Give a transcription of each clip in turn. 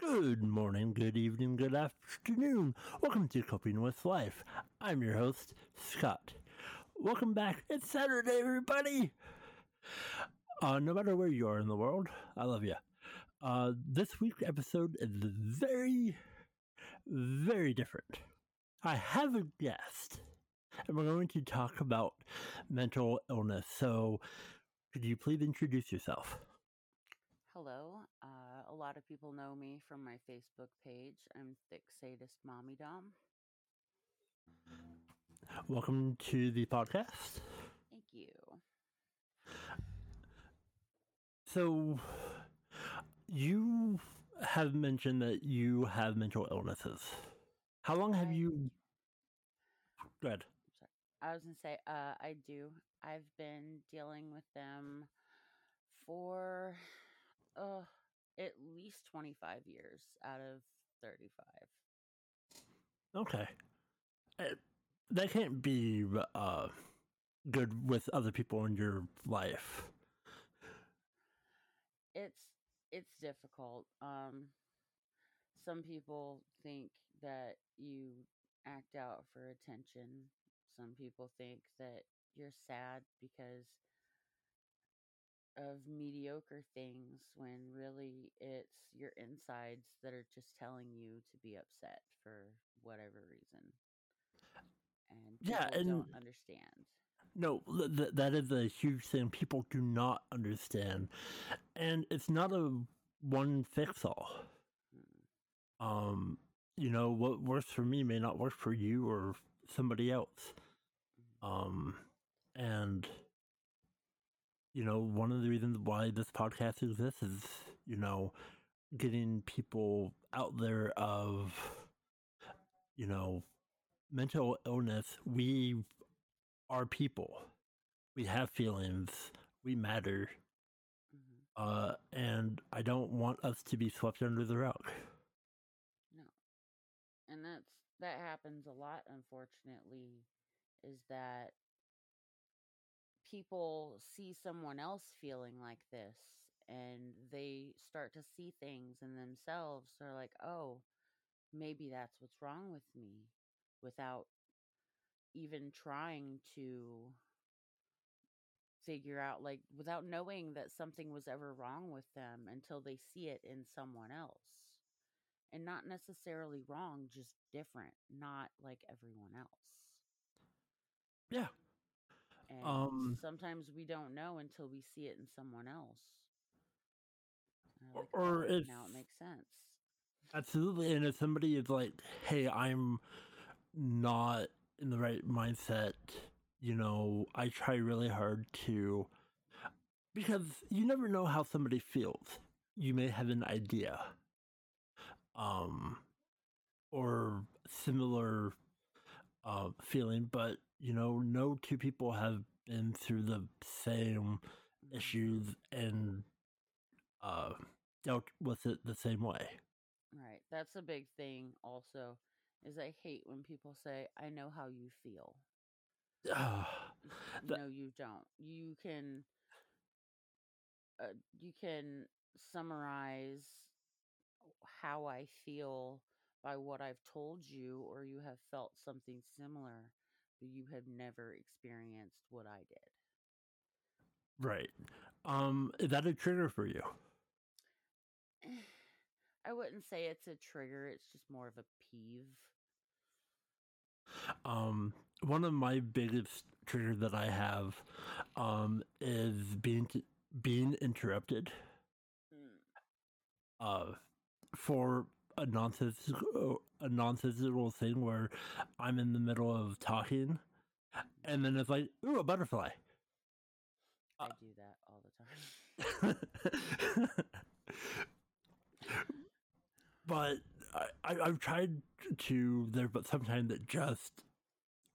Good morning, good evening, good afternoon. Welcome to Coping with Life. I'm your host, Scott. Welcome back. It's Saturday, everybody. Uh, no matter where you are in the world, I love you. Uh, this week's episode is very, very different. I have a guest, and we're going to talk about mental illness. So, could you please introduce yourself? Hello. Uh, a lot of people know me from my Facebook page. I'm Thicc Sadist Mommy Dom. Welcome to the podcast. Thank you. So, you have mentioned that you have mental illnesses. How long have I- you? Go ahead. I was going to say, uh, I do. I've been dealing with them for uh, at least 25 years out of 35. Okay. Uh, That can't be uh, good with other people in your life. It's it's difficult. Um, some people think that you act out for attention. Some people think that you're sad because of mediocre things when really it's your insides that are just telling you to be upset for whatever reason. And Yeah, and- don't understand. No, th- th- that is a huge thing people do not understand. And it's not a one fix all. Mm. Um, you know, what works for me may not work for you or somebody else. Um, and, you know, one of the reasons why this podcast exists is, you know, getting people out there of, you know, mental illness. We are people. We have feelings. We matter. Mhm. Uh, and I don't want us to be swept under the rug. No. And that's that happens a lot unfortunately is that people see someone else feeling like this and they start to see things in themselves they're like oh maybe that's what's wrong with me without even trying to figure out like without knowing that something was ever wrong with them until they see it in someone else and not necessarily wrong, just different, not like everyone else. Yeah. And Um, sometimes we don't know until we see it in someone else. Or- or "Oh, if- now it makes sense. Absolutely. And if somebody is like, hey, I'm not in the right mindset, you know, I try really hard to, because you never know how somebody feels. You may have an idea, um, or similar uh, feeling, but, you know, no two people have been through the same issues and uh, dealt with it the same way. Right. That's a big thing also is I hate when people say, I know how you feel. Ah, That- no you don't you can uh, you can summarize how i feel by what i've told you or you have felt something similar but you have never experienced what i did right. Um, is that a trigger for you? i wouldn't say it's a trigger it's just more of a peeve Um, one of my biggest triggers that I have, um, is being t- being interrupted. Mm, Uh, for a nonsensical a nonsensical thing where I'm in the middle of talking, and then it's like, ooh, a butterfly. i Uh, do that all the time but I, I, I've tried to there, but sometimes it just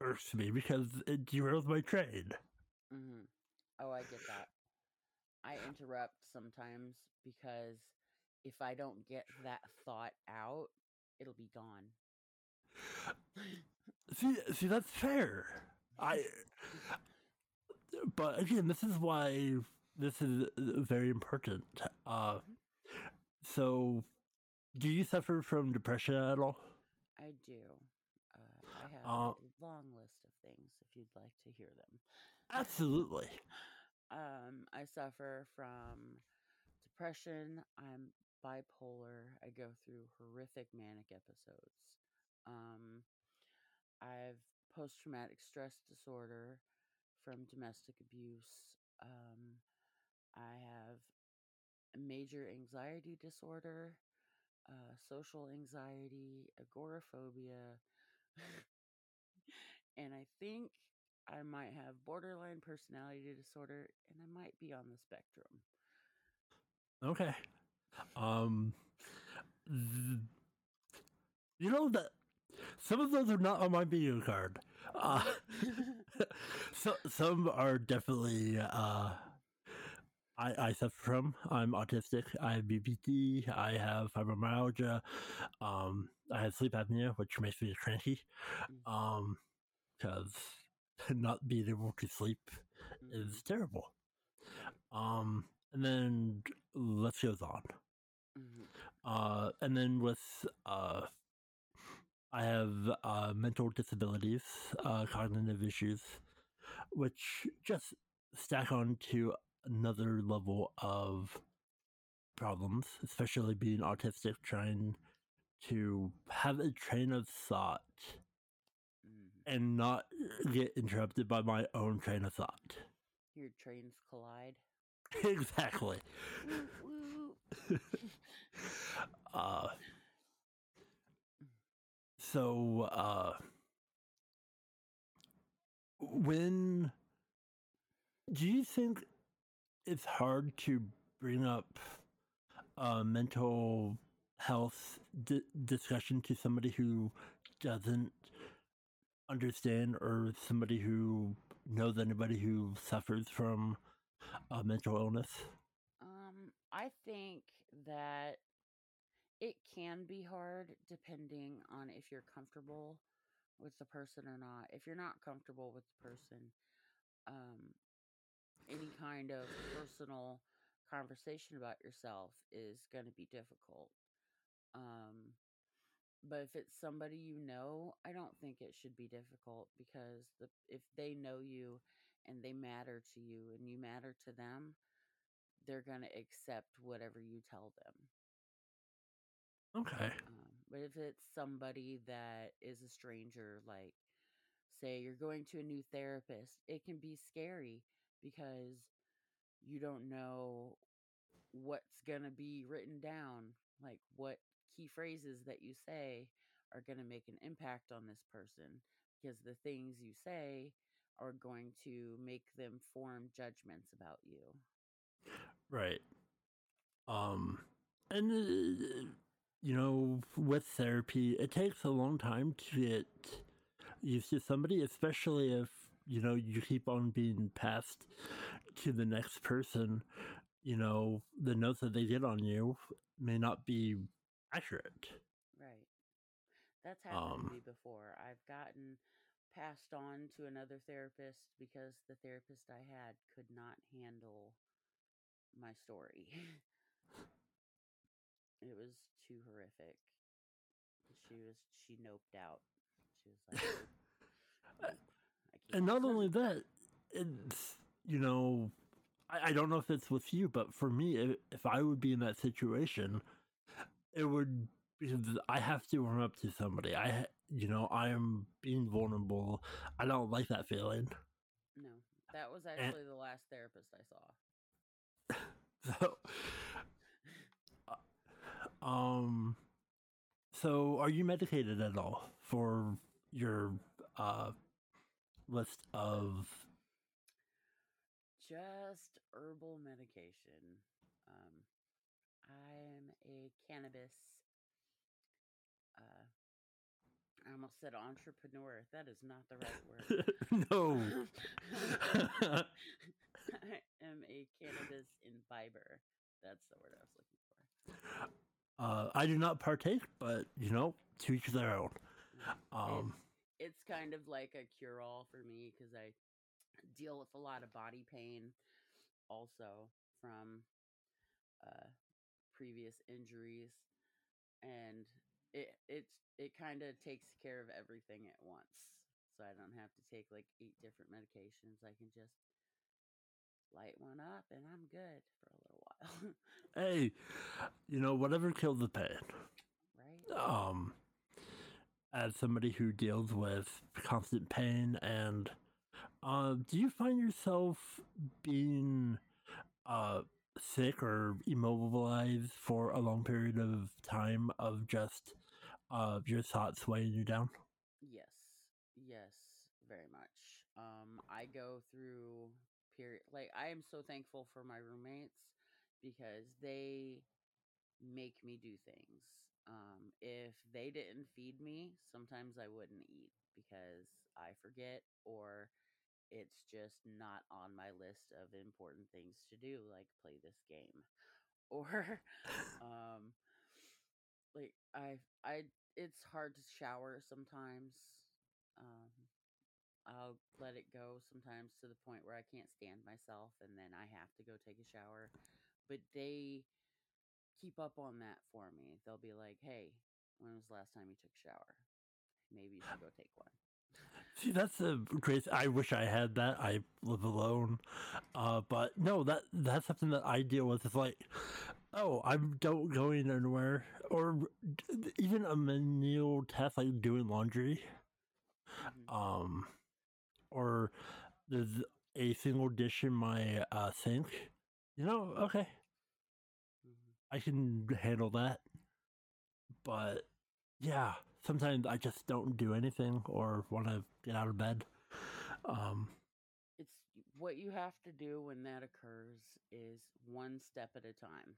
irks me because it derails my train. hmm Oh, I get that. I interrupt sometimes because if I don't get that thought out, it'll be gone. See, see, that's fair. I, but again, this is why this is uh, very important. Uh, so do you suffer from depression at all? I do. Uh, I have Uh, a long list of things if you'd like to hear them. absolutely. Um, I suffer from depression. I'm bipolar. I go through horrific manic episodes. Um, I've post traumatic stress disorder from domestic abuse. Um, I have major anxiety disorder, uh, social anxiety, agoraphobia, and I think I might have borderline personality disorder and I might be on the spectrum. Okay. Um, th- you know that some of those are not on my video card. Uh, so some are definitely uh, I I suffer from. I'm autistic. I have BPD. I have fibromyalgia. Um, I have sleep apnea, which makes me cranky. Mm. Um, because not being able to sleep is terrible. Um, and then let's goes on. Mhm. Uh, and then with uh, I have uh, mental disabilities, uh, cognitive issues, which just stack on to another level of problems, especially being autistic, trying to have a train of thought Mhm. and not get interrupted by my own train of thought. Your trains collide. exactly. so uh, when do you think it's hard to bring up uh, mental health di- discussion to somebody who doesn't understand or somebody who knows anybody who suffers from uh, mental illness? Um, I think that it can be hard depending on if you're comfortable with the person or not. If you're not comfortable with the person, um, any kind of personal conversation about yourself is going to be difficult. Um, but if it's somebody you know, I don't think it should be difficult because the if they know you and they matter to you and you matter to them, they're going to accept whatever you tell them. Okay. Um, but if it's somebody that is a stranger, like say you're going to a new therapist, it can be scary because you don't know what's going to be written down, like what key phrases that you say are going to make an impact on this person because the things you say are going to make them form judgments about you. Right. Um, and uh, you know, with therapy, it takes a long time to get used to somebody, especially if you know you keep on being passed to the next person. You know, the notes that they get on you may not be accurate. Right. That's happened Um, to me before. I've gotten passed on to another therapist because the therapist I had could not handle my story. it was too horrific. She was she noped out. She was like, "Nope, I can't." And not only that, it's you know, I, I don't know if it's with you, but for me, if, if I would be in that situation, it would because I have to run up to somebody. I, you know, I am being vulnerable. I don't like that feeling. no, that was actually the last therapist I saw. So, uh, um, so are you medicated at all for your uh list of? just herbal medication. Um, I'm a cannabis. Uh, I almost said entrepreneur. That is not the right word. no. I am a cannabis imbiber. That's the word I was looking for. Uh, I do not partake, but you know, to each their own. Um, it's, it's kind of like a cure all for me because I deal with a lot of body pain also from uh, previous injuries. and it it's it kind of takes care of everything at once. So I don't have to take like eight different medications. I can just light one up and I'm good for a. Hey, you know, whatever killed the pain. right? Um, as somebody who deals with constant pain and uh, do you find yourself being uh, sick or immobilized for a long period of time of just uh, your thoughts weighing you down? Yes. Yes, very much. Um I go through period like I am so thankful for my roommates because they make me do things. Um if they didn't feed me, sometimes I wouldn't eat because I forget or it's just not on my list of important things to do like play this game or um like I I it's hard to shower sometimes. Um I'll let it go sometimes to the point where I can't stand myself and then I have to go take a shower. But they keep up on that for me. They'll be like, "Hey, when was the last time you took a shower? Maybe you should go take one." See, that's a great. I wish I had that. I live alone, uh, but no, that that's something that I deal with. It's like, oh, I'm don't going anywhere, or even a menial task like doing laundry, Mhm. um, or there's a single dish in my uh, sink. You know, okay, Mhm. I can handle that. But yeah, sometimes I just don't do anything or want to get out of bed. Um, It's what you have to do when that occurs is one step at a time.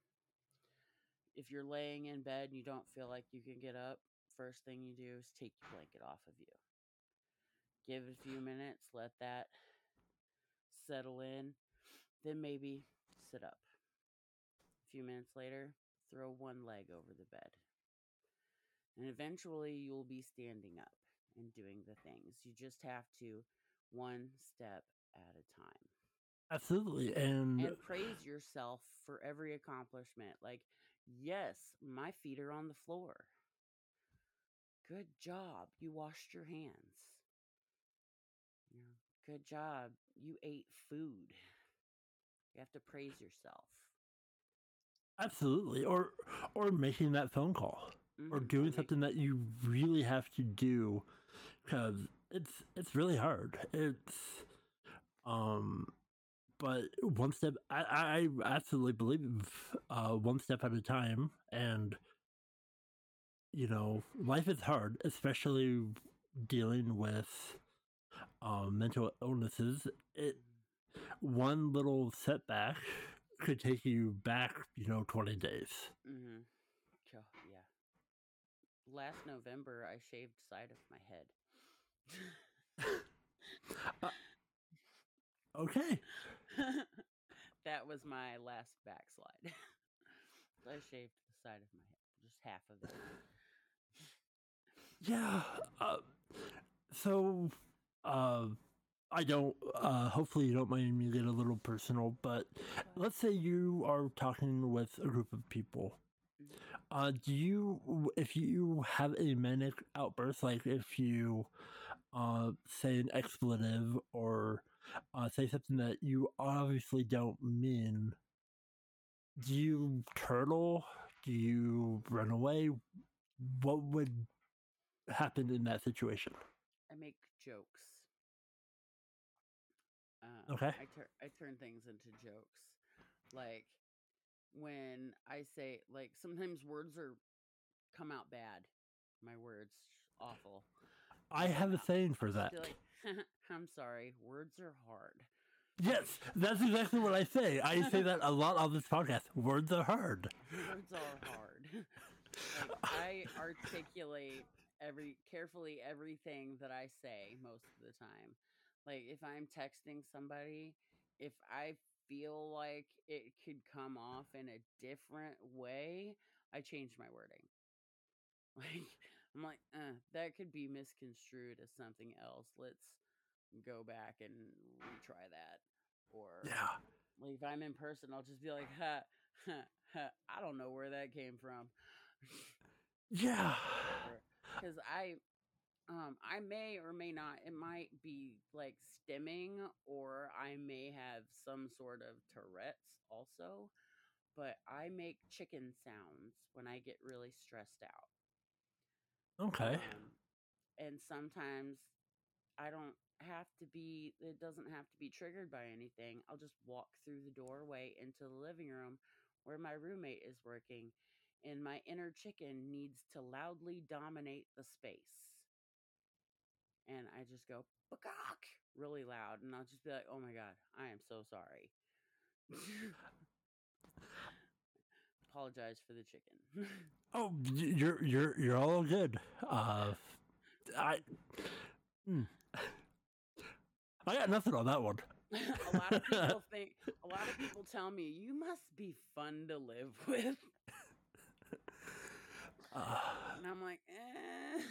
If you're laying in bed and you don't feel like you can get up, first thing you do is take your blanket off of you. Give it a few minutes, let that settle in, then maybe sit up. A few minutes later, throw one leg over the bed. And eventually you'll be standing up and doing the things. You just have to one step at a time absolutely, and and praise yourself for every accomplishment. Like, yes, my feet are on the floor. Good job. You washed your hands. Know, good job. You ate food. You have to praise yourself. absolutely, or or making that phone call, or Mhm, doing something that you really have to do, because it's it's really hard. It's um, but one step. I I absolutely believe uh, one step at a time, and you know, life is hard, especially dealing with um, mental illnesses. It one little setback could take you back, you know, 20 days. Mhm. Cho- Yeah. Last November, I shaved side of my head. Okay. that was my last backslide. I shaved the side of my head, just half of it. Yeah. Uh, so, uh, I don't, uh, hopefully you don't mind me get a little personal, but let's say you are talking with a group of people. Uh, do you, if you have a manic outburst, like if you, uh, say an expletive or, uh, say something that you obviously don't mean, do you turtle? Do you run away? What would happen in that situation? I make jokes. Uh, Okay. I, tur- I turn things into jokes. Like when I say, like, sometimes words are come out bad. My words, awful. I have a saying for that. like, I'm sorry, words are hard. Yes, that's exactly what I say. I say that a lot on this podcast. Words are hard. Words are hard. like, I articulate every carefully everything that I say most of the time. Like if I'm texting somebody, if I feel like it could come off in a different way, I change my wording. Like I'm like, uh, that could be misconstrued as something else. Let's go back and retry that. Or Yeah. like if I'm in person, I'll just be like, ha, ha, ha, I don't know where that came from. Yeah. because I um I may or may not it might be like stimming or I may have some sort of Tourette's also, but I make chicken sounds when I get really stressed out. Okay. Um, and sometimes I don't have to be it doesn't have to be triggered by anything. I'll just walk through the doorway into the living room where my roommate is working and my inner chicken needs to loudly dominate the space. And I just go "Bakak" really loud and I'll just be like, "Oh my god, I am so sorry." Apologize for the chicken. Oh, you're you're you're all good. Uh, I. hmm. I got nothing on that one. a lot of people think a lot of people tell me you must be fun to live with Uh, and i'm like eh,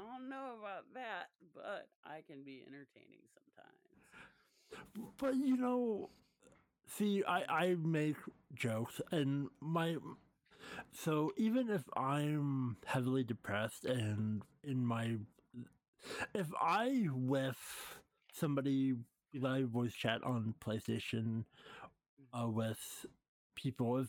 i don't know about that but i can be entertaining sometimes. But you know, see, I I make jokes, and my so even if I'm heavily depressed and in my if I with somebody live voice chat on PlayStation uh, with people, if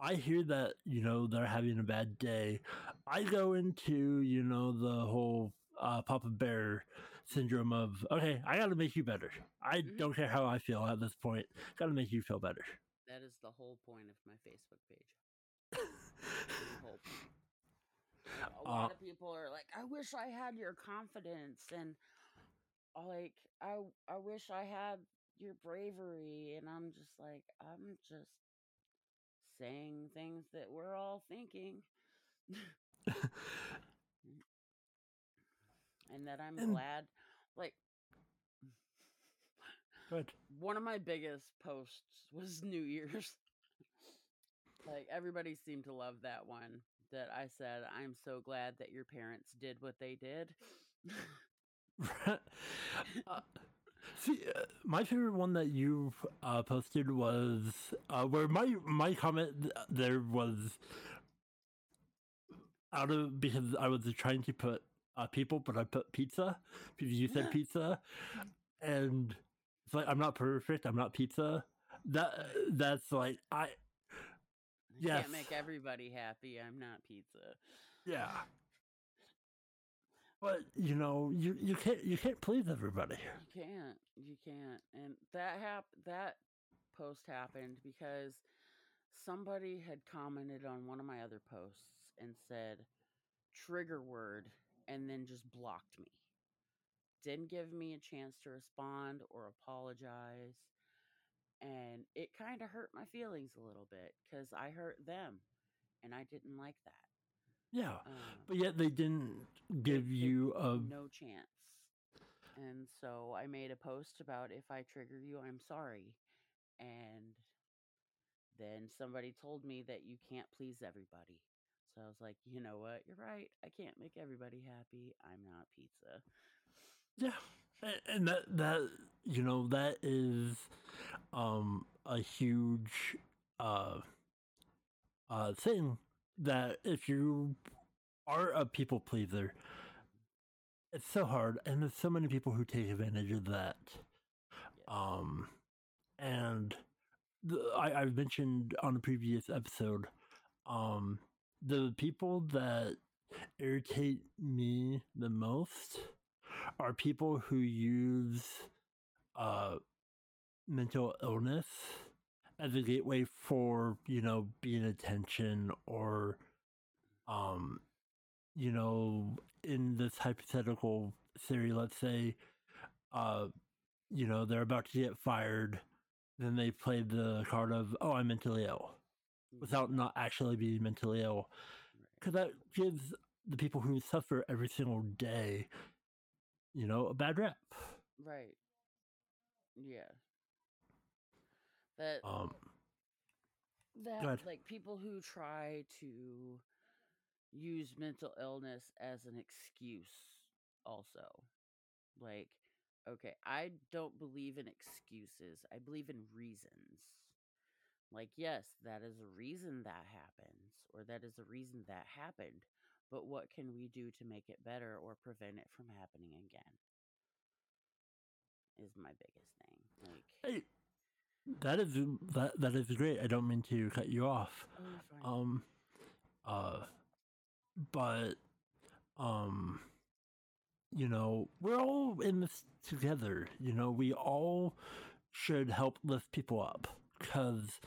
I hear that you know they're having a bad day, I go into you know the whole uh, Papa Bear syndrome of okay, I got to make you better. I Mhm. don't care how I feel at this point. Got to make you feel better. that is the whole point of my facebook page. A lot Uh, of people are like i wish i had your confidence and like i i wish i had your bravery and i'm just like i'm just saying things that we're all thinking. And that i'm And- glad like Good. one of my biggest posts was new year's. Like everybody seemed to love that one that i said i'm so glad that your parents did what they did. Uh, see, uh, my favorite one that you uh, posted was uh, where my my comment there was out of because I was trying to put uh, people, but I put pizza because you said pizza, and it's like I'm not perfect. I'm not pizza. That that's like I I Yes. can't make everybody happy i'm not pizza yeah. But you know you you can't you can't please everybody. You can't. You can't. And that hap- that post happened because somebody had commented on one of my other posts and said trigger word and then just blocked me. Didn't give me a chance to respond or apologize. And it kind of hurt my feelings a little bit cuz I hurt them and I didn't like that. Yeah. Um, But yet they didn't give you a no chance. And so I made a post about if I trigger you, I'm sorry. And then somebody told me that you can't please everybody. So I was like, you know what? You're right. I can't make everybody happy. I'm not pizza. yeah, and that that you know that is um a huge uh uh thing that if you are a people pleaser, it's so hard, and there's so many people who take advantage of that. Yes. Um, and the, I, I've mentioned on a previous episode, um, the people that irritate me the most are people who use uh, mental illness as a gateway for you know being attention or um you know in this hypothetical theory let's say uh you know they're about to get fired then they play the card of oh i'm mentally ill Mhm. without not actually being mentally ill because that gives the people who suffer every single day you know a bad rep Right. Yeah. That um that like people who try to use mental illness as an excuse also like okay i don't believe in excuses i believe in reasons Like, yes, that is a reason that happens, or that is a reason that happened. But what can we do to make it better or prevent it from happening again? Is my biggest thing. Like, Hey, that is that that is great. I don't mean to cut you off. oh. Um, uh, but um, you know, we're all in this together. You know, we all should help lift people up because,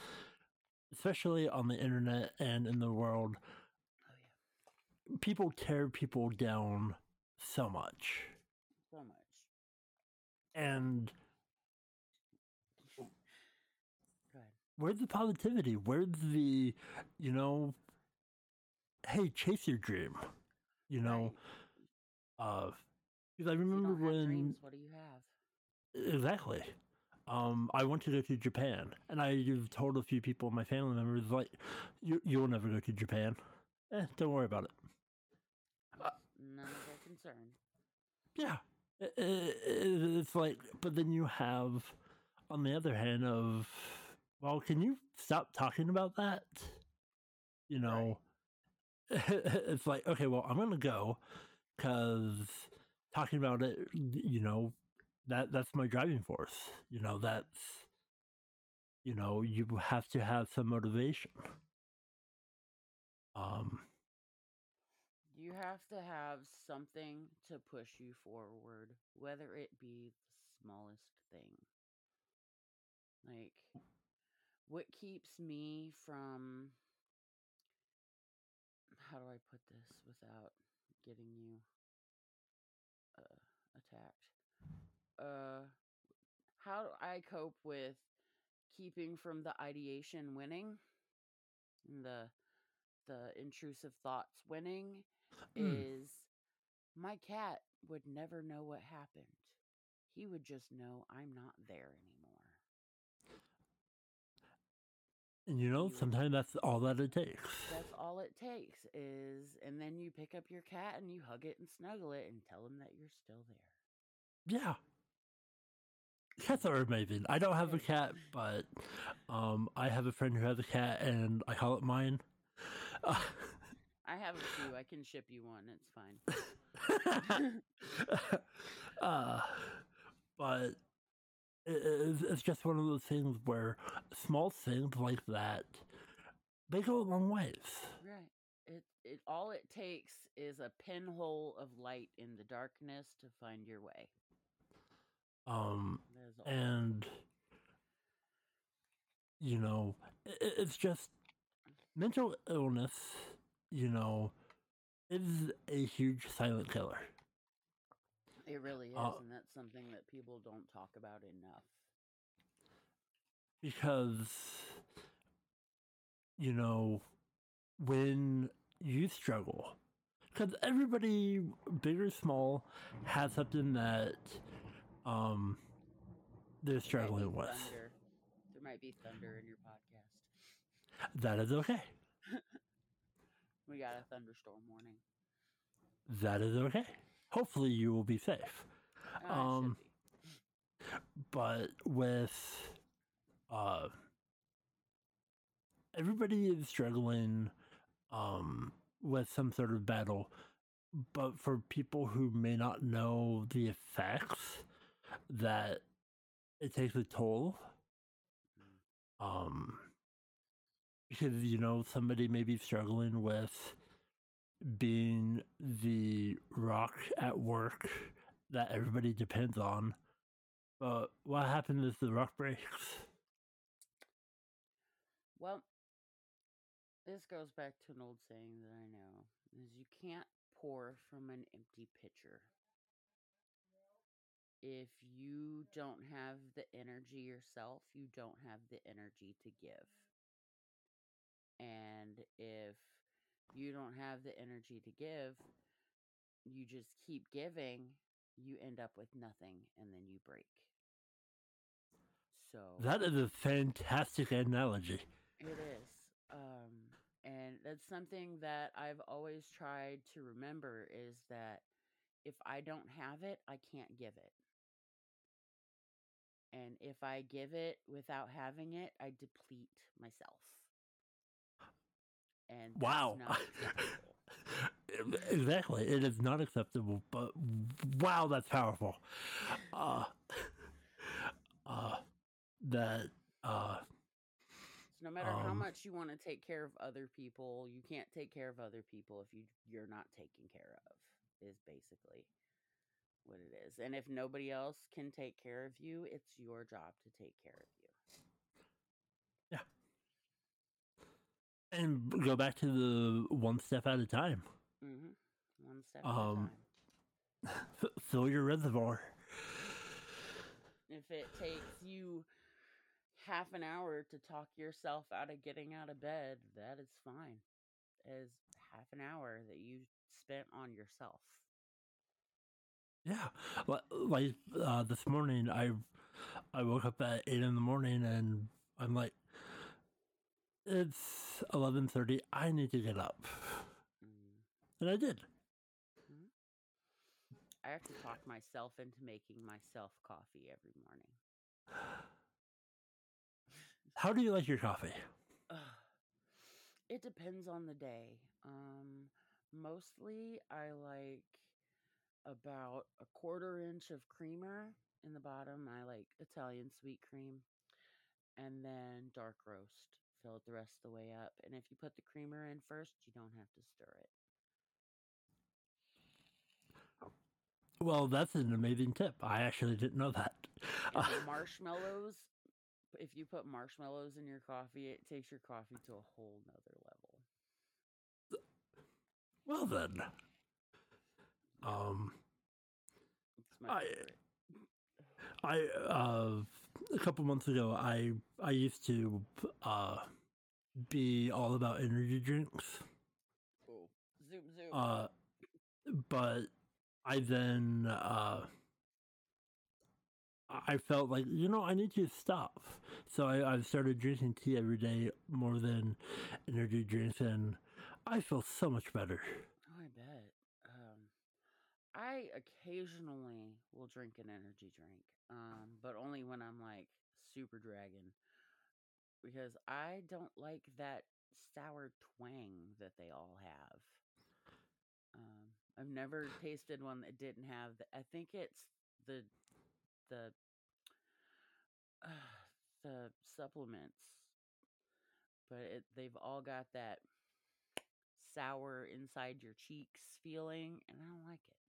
especially on the internet and in the world, oh, yeah. people tear people down so much. So much. And Go ahead. Where's the positivity? Where's the, you know, hey, chase your dream. You know, uh, because I remember when dreams, what do you have? exactly. Um, I want to go to Japan, and I've told a few people, my family members, like, you you'll never go to Japan. Eh, don't worry about it. Uh, None of their concern. Yeah, I- I- I- it's like, but then you have, on the other hand, of, well, can you stop talking about that? You know, it's like, okay, well, I'm gonna go because talking about it, you know, that that's my driving force. You know, that's, you know, you have to have some motivation. Um, You have to have something to push you forward, whether it be the smallest thing. Like, what keeps me from. How do I put this without getting you uh, attacked? Uh, how do I cope with keeping from the ideation winning, and the the intrusive thoughts winning, Mm. is my cat would never know what happened. He would just know I'm not there anymore. You know, sometimes that's all that it takes. That's all it takes is and then you pick up your cat and you hug it and snuggle it and tell them that you're still there. Yeah. Cats are amazing. I don't have a cat, but um, I have a friend who has a cat, and I call it mine. Uh, I have a few. I can ship you one. It's fine. uh, but it's, just one of those things where small things like that they go a long ways. Right. It it all it takes is a pinhole of light in the darkness to find your way. Um, That is all. and you know i i- it's just mental illness you know is a huge silent killer It really is, uh, and that's something that people don't talk about enough. because you know when you struggle because everybody big or small has something that um they're struggling with thunder. There might be thunder in your podcast. that is okay We got a thunderstorm warning. that is okay hopefully you will be safe. Should Um, but with uh everybody is struggling um with some sort of battle but for people who may not know the effects that it takes a toll um because you know somebody may be struggling with being the rock at work that everybody depends on but what happens if the rock breaks Well, this goes back to an old saying that I know is you can't pour from an empty pitcher. If you don't have the energy yourself, you don't have the energy to give. And if you don't have the energy to give, you just keep giving, you end up with nothing and then you break. So that is a fantastic analogy it is. Um, and that's something that I've always tried to remember is that if I don't have it, I can't give it. And if I give it without having it, I deplete myself. And Wow. exactly. It is not acceptable, but wow, that's powerful. Uh, uh, that, uh, So no matter how Um, much you want to take care of other people, you can't take care of other people if you you're not taken care of. Is basically what it is. And if nobody else can take care of you, it's your job to take care of you. And go back to the one step at a time. hmm One step Um, at a time. F- fill your reservoir. If it takes you half an hour to talk yourself out of getting out of bed, that is fine. As half an hour that you spent on yourself. Yeah, like uh, this morning, I I woke up at eight in the morning, and I'm like, it's eleven thirty. I need to get up, Mm. and I did. I have to talk myself into making myself coffee every morning. How do you like your coffee? It depends on the day. Um, mostly I like about a quarter inch of creamer in the bottom. I like Italian sweet cream, and then dark roast. Fill it the rest of the way up. And if you put the creamer in first, you don't have to stir it. Well, that's an amazing tip. I actually didn't know that. The marshmallows. If you put marshmallows in your coffee, it takes your coffee to a whole nother level. well then, um, I- favorite. I uh, a couple months ago, I I used to uh be all about energy drinks. Cool. Zoom zoom. Uh, but I then uh, I felt like you know I need to stop, so I, I started drinking tea every day more than energy drinks, and I feel so much better. I. I occasionally will drink an energy drink, um, but only when I'm like super dragon, because I don't like that sour twang that they all have. Um, I've never tasted one that didn't have. The, I think it's the the uh, the supplements, but it, they've all got that sour inside your cheeks feeling, and I don't like it.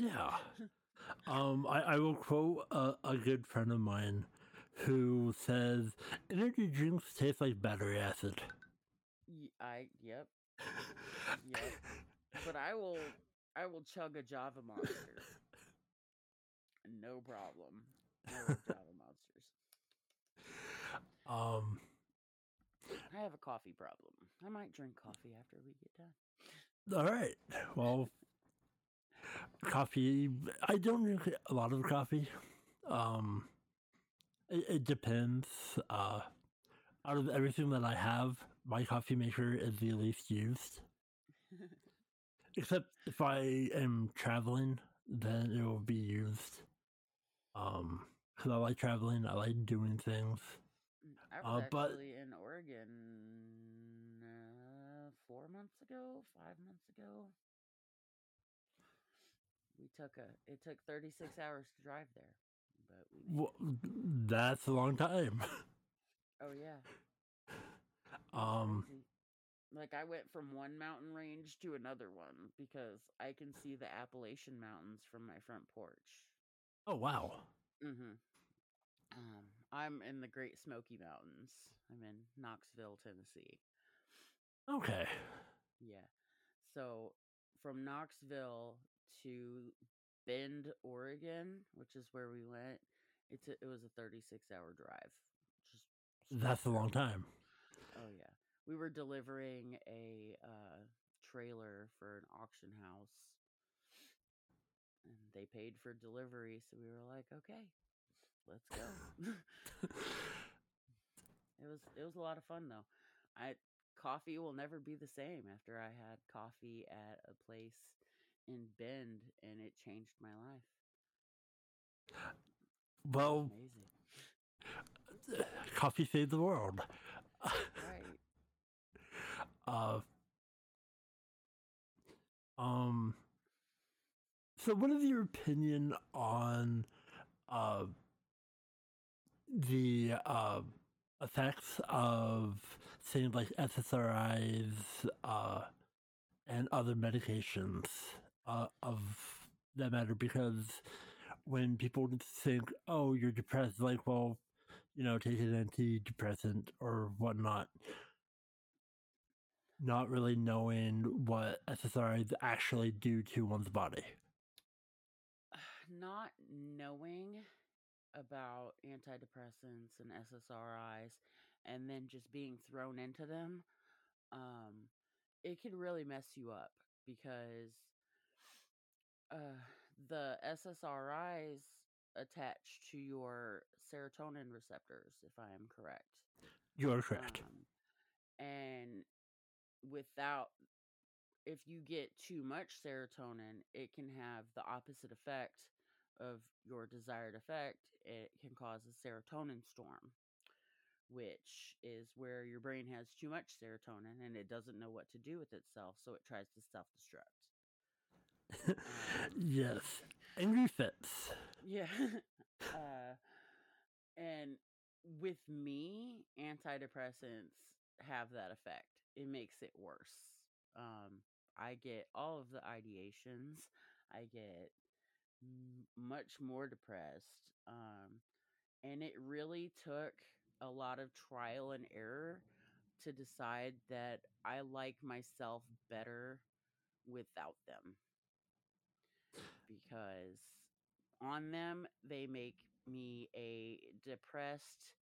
Yeah. Um, I, I will quote a, a good friend of mine who says energy drinks taste like battery acid. I yep yep. But I will I will chug a Java monster. no problem. I love Java monsters. Um, I have a coffee problem. I might drink coffee after we get done. all right. Well, coffee. I don't drink a lot of coffee. Um, it, it depends. Uh, out of everything that I have, my coffee maker is the least used. Except if I am traveling, then it will be used. Um, because I like traveling, I like doing things. Mm, I was Uh, but- actually in Oregon uh, four months ago, five months ago. We took a. It took thirty six hours to drive there, but we. Well, that's a long time. Oh yeah. Um. Like I went from one mountain range to another one because I can see the Appalachian Mountains from my front porch. oh wow. Mm-hmm. Um, I'm in the Great Smoky Mountains. I'm in Knoxville, Tennessee. Okay. Yeah. So from Knoxville to Bend, Oregon, which is where we went, it's a, it was a 36 hour drive. Just That's a long time. Oh yeah. We were delivering a uh, trailer for an auction house, and they paid for delivery. So we were like, okay, let's go. it was it was a lot of fun though. I coffee will never be the same after I had coffee at a place in Bend, and it changed my life. Well, Amazing. coffee saved the world. Right. Uh, um. So, what is your opinion on uh, the uh, effects of things like SSRIs uh, and other medications uh, of that matter? Because when people think, "Oh, you're depressed," like, well, you know, take an antidepressant or whatnot not really knowing what SSRIs actually do to one's body. Not knowing about antidepressants and SSRIs and then just being thrown into them, um, it can really mess you up because uh, the SSRIs attach to your serotonin receptors, if I am correct. You are correct. Um, and without, if you get too much serotonin, it can have the opposite effect of your desired effect. It can cause a serotonin storm, which is where your brain has too much serotonin and it doesn't know what to do with itself, so it tries to self destruct. yes. Angry fits. Yeah. uh, and with me, antidepressants have that effect. It makes it worse. Um, I get all of the ideations. I get m- much more depressed. Um, and it really took a lot of trial and error to decide that I like myself better without them because on them they make me a depressed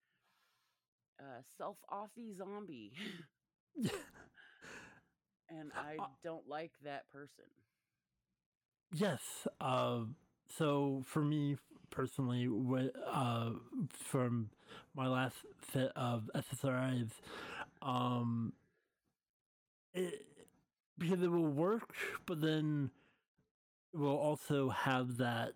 uh, self offy zombie and i Uh, don't like that person yes. Uh, so for me personally, uh, from my last set of SSRIs, um, it, because it will work, but then will also have that.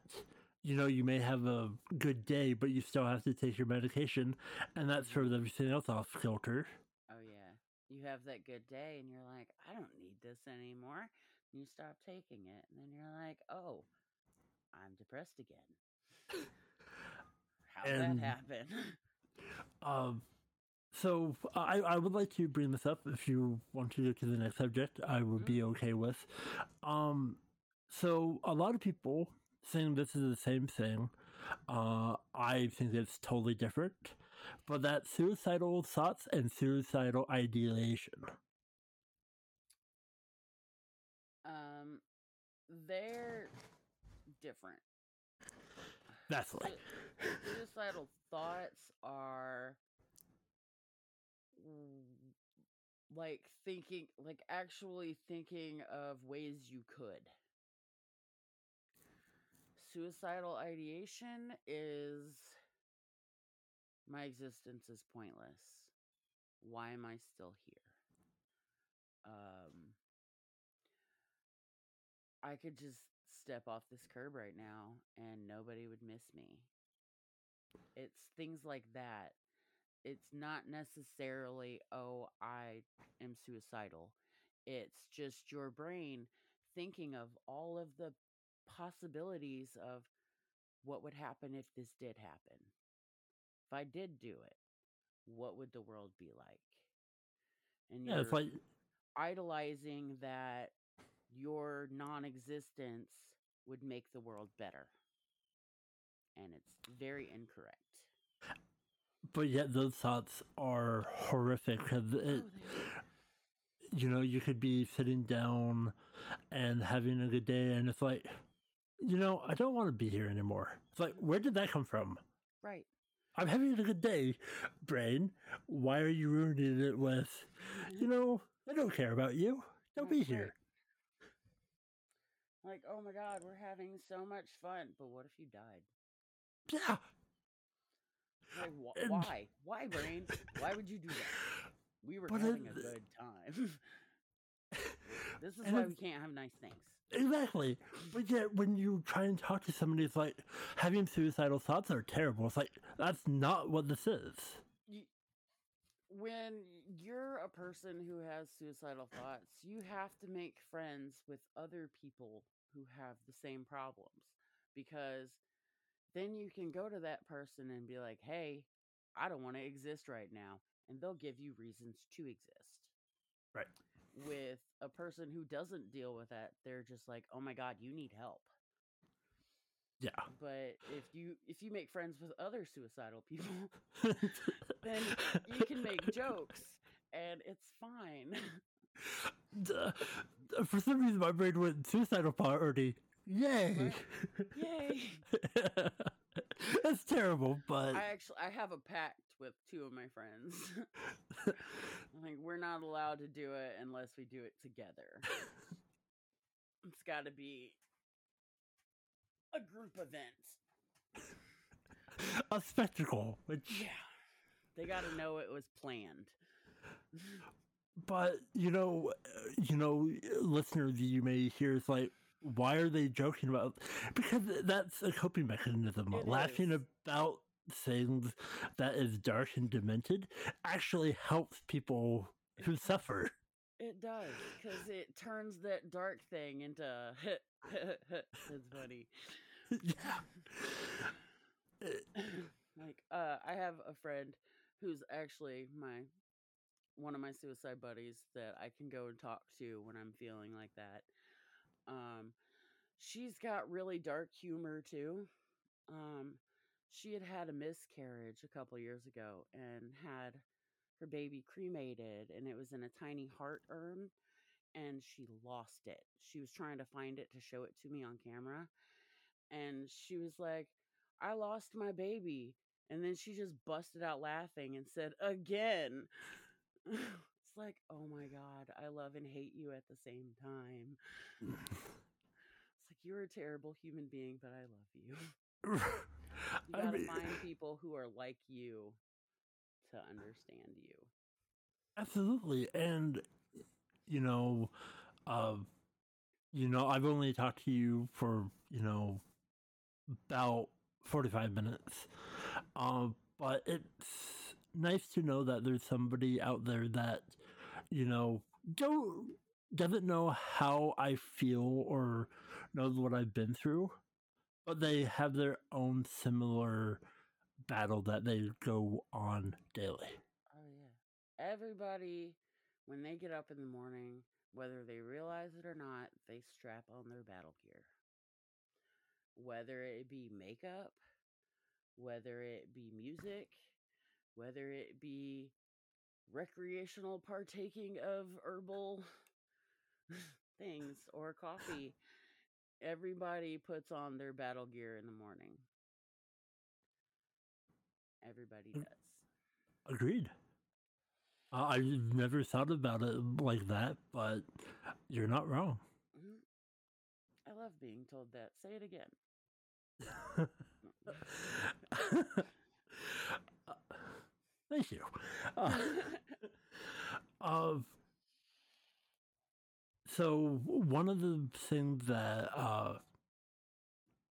You know, you may have a good day, but you still have to take your medication, and that throws everything else off kilter. oh yeah you have that good day and you're like i don't need this anymore and you stop taking it and then you're like oh i'm depressed again how'd And- that happen Um, so I, I would like to bring this up. If you want to go to the next subject, I would be okay with. Um, so a lot of people saying this is the same thing. Uh, I think it's totally different, but that suicidal thoughts and suicidal ideation. um they're different That's like Sui- suicidal thoughts are like thinking like actually thinking of ways you could suicidal ideation is my existence is pointless. Why am i still here? Um i could just step off this curb right now and nobody would miss me. It's things like that. It's not necessarily oh i am suicidal. It's just your brain thinking of all of the possibilities of what would happen if this did happen. If i did do it what would the world be like? And yeah, it's you're like idolizing that your non-existence would make the world better. And it's very incorrect. But yet those thoughts are horrific because it, Oh, they you know, you could be sitting down and having a good day, and it's like, you know, I don't want to be here anymore. It's like, where did that come from? right I'm having a good day, brain. Why are you ruining it with, you know, I don't care about you. Don't be Right, right. here. like oh my god we're having so much fun but what if you died Yeah. like wh- And- why why brain why would you do that we were But having it- a good time This is And why we can't have nice things. Exactly. But yet, when you try and talk to somebody, it's like having suicidal thoughts are terrible. It's like, that's not what this is. when you're a person who has suicidal thoughts, you have to make friends with other people who have the same problems because then you can go to that person and be like, "Hey, I don't want to exist right now." And they'll give you reasons to exist. Right. With a person who doesn't deal with that, they're just like, "Oh my god, you need help." Yeah. But if you if you make friends with other suicidal people, then you can make jokes and it's fine. Duh. For some reason, my brain went suicidal party. Yay! Yay! That's terrible, but I actually I have a pact with two of my friends. like we're not allowed to do it unless we do it together. it's got to be a group event. a spectacle. Which, Yeah. They got to know it was planned. but you know, uh, you know, listeners, you may hear it's like, why are they joking about? Because that's a coping mechanism. It Laughing is. about things that is dark and demented actually helps people who suffer. It does because it turns that dark thing into it's funny. yeah. like uh I have a friend who's actually my one of my suicide buddies that I can go and talk to when I'm feeling like that. Um she's got really dark humor too. Um she had had a miscarriage a couple years ago and had her baby cremated and it was in a tiny heart urn and she lost it. She was trying to find it to show it to me on camera and she was like, "I lost my baby." And then she just busted out laughing and said, "Again." it's like, "Oh my god, I love and hate you at the same time." It's like you're a terrible human being, but I love you. You gotta mean- find people who are like you to understand you. Absolutely, and you know, uh, you know, I've only talked to you for you know about forty-five minutes, um, but it's nice to know that there's somebody out there that you know don't doesn't know how I feel or knows what I've been through, but they have their own similar battle that they go on daily. Oh yeah. Everybody when they get up in the morning, whether they realize it or not, they strap on their battle gear. Whether it be makeup, whether it be music, whether it be recreational partaking of herbal things or coffee, everybody puts on their battle gear in the morning. Everybody Mm. does. Agreed. Uh, I've never thought about it like that, but you're not wrong. Mhm. I love being told that. Say it again. Uh, Thank you. Uh, of so one of the things that uh,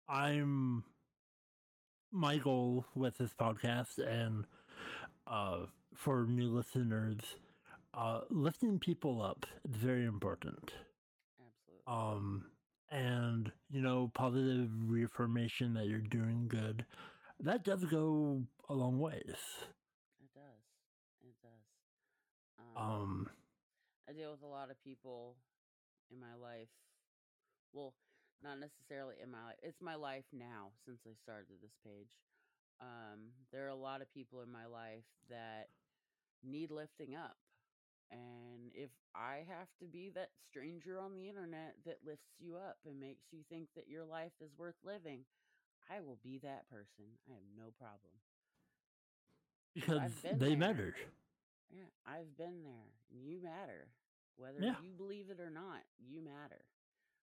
I'm my goal with this podcast and uh, for new listeners, uh, lifting people up is very important. Absolutely. Um, and you know, positive reaffirmation that you're doing good, that does go a long ways. It does. It does. Um, Um, I deal with a lot of people in my life. Well, not necessarily in my life. It's my life now since I started this page. Um, there are a lot of people in my life that need lifting up. And if I have to be that stranger on the internet that lifts you up and makes you think that your life is worth living, I will be that person. I have no problem. because they there. matter. Yeah, I've been there. You matter. Whether Yeah. you believe it or not, you matter.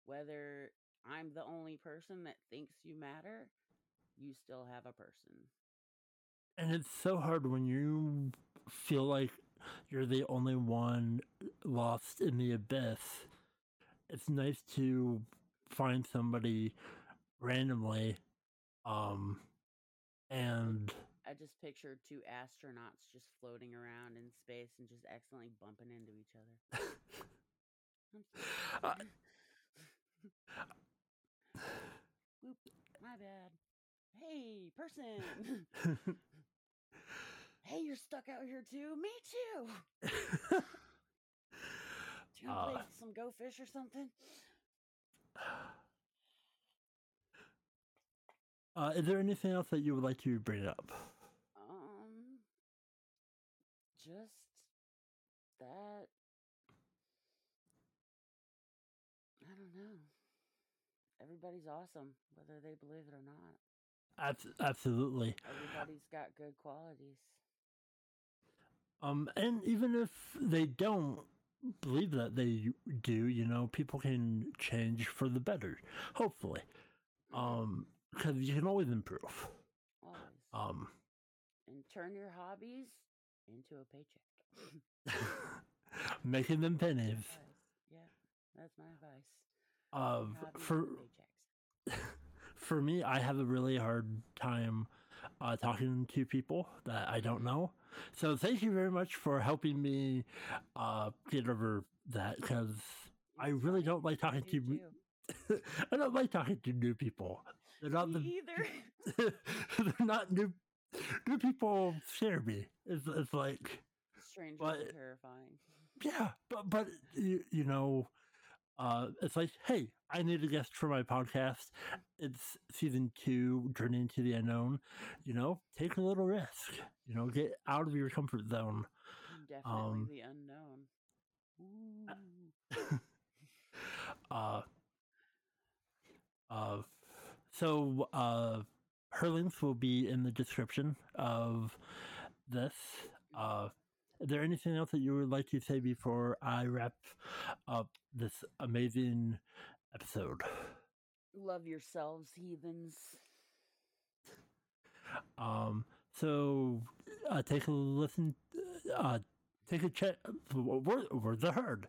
Whether I'm the only person that thinks you matter, you still have a person. And it's so hard when you feel like you're the only one lost in the abyss, it's nice to find somebody randomly um and I just pictured two astronauts just floating around in space and just accidentally bumping into each other. Uh. Oop, my bad. Hey, person. hey, you're stuck out here too. Me too. Do you want to Uh, play some Go Fish or something? uh, is there anything else that you would like to bring up? Just that. I don't know. Everybody's awesome, whether they believe it or not. Absolutely. Everybody's got good qualities. Um, and even if they don't believe that they do, you know, people can change for the better, hopefully. Mhm, Um, because you can always improve. Always. Um, and turn your hobbies into a paycheck. making them pennies. Yeah, that's my advice. Uh, for paychecks. for me, I have a really hard time uh, talking to people that I don't know. So thank you very much for helping me uh, get over that because I really don't like talking to. I don't like talking to new people. They're not the either. they're not new new people scare me. It's it's like strange But- terrifying. yeah, but but you, you know, uh, it's like hey, I need a guest for my podcast. It's season two, Journey into the Unknown. You know, take a little risk. You know, get out of your comfort zone. Definitely Um, the unknown. Ooh. uh, uh, so uh, her links will be in the description of this. Uh, is there anything else that you would like to say before I wrap up this amazing episode? Love yourselves, heathens. Um, so uh, take a listen. Uh, take a check. Word, words are heard.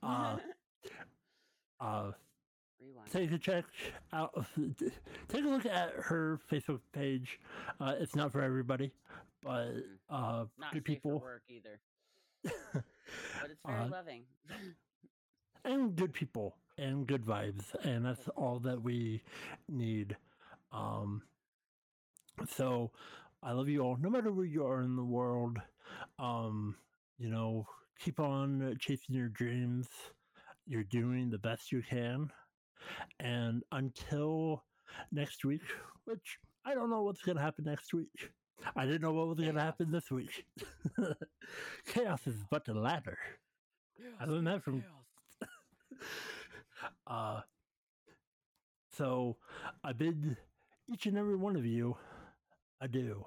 Uh, uh, Rewind. take a check out. Take a look at her Facebook page. Uh, it's not for everybody, but Mm-mm. uh, Not good people for work either, but it's very Uh, loving. and good people and good vibes, and that's all that we need. Um, so I love you all, no matter where you are in the world. Um, you know, keep on chasing your dreams. You're doing the best you can, and until next week, which I don't know what's gonna happen next week. I didn't know what was gonna happen this week. Chaos is but a ladder. I learned that from uh, so I bid each and every one of you adieu.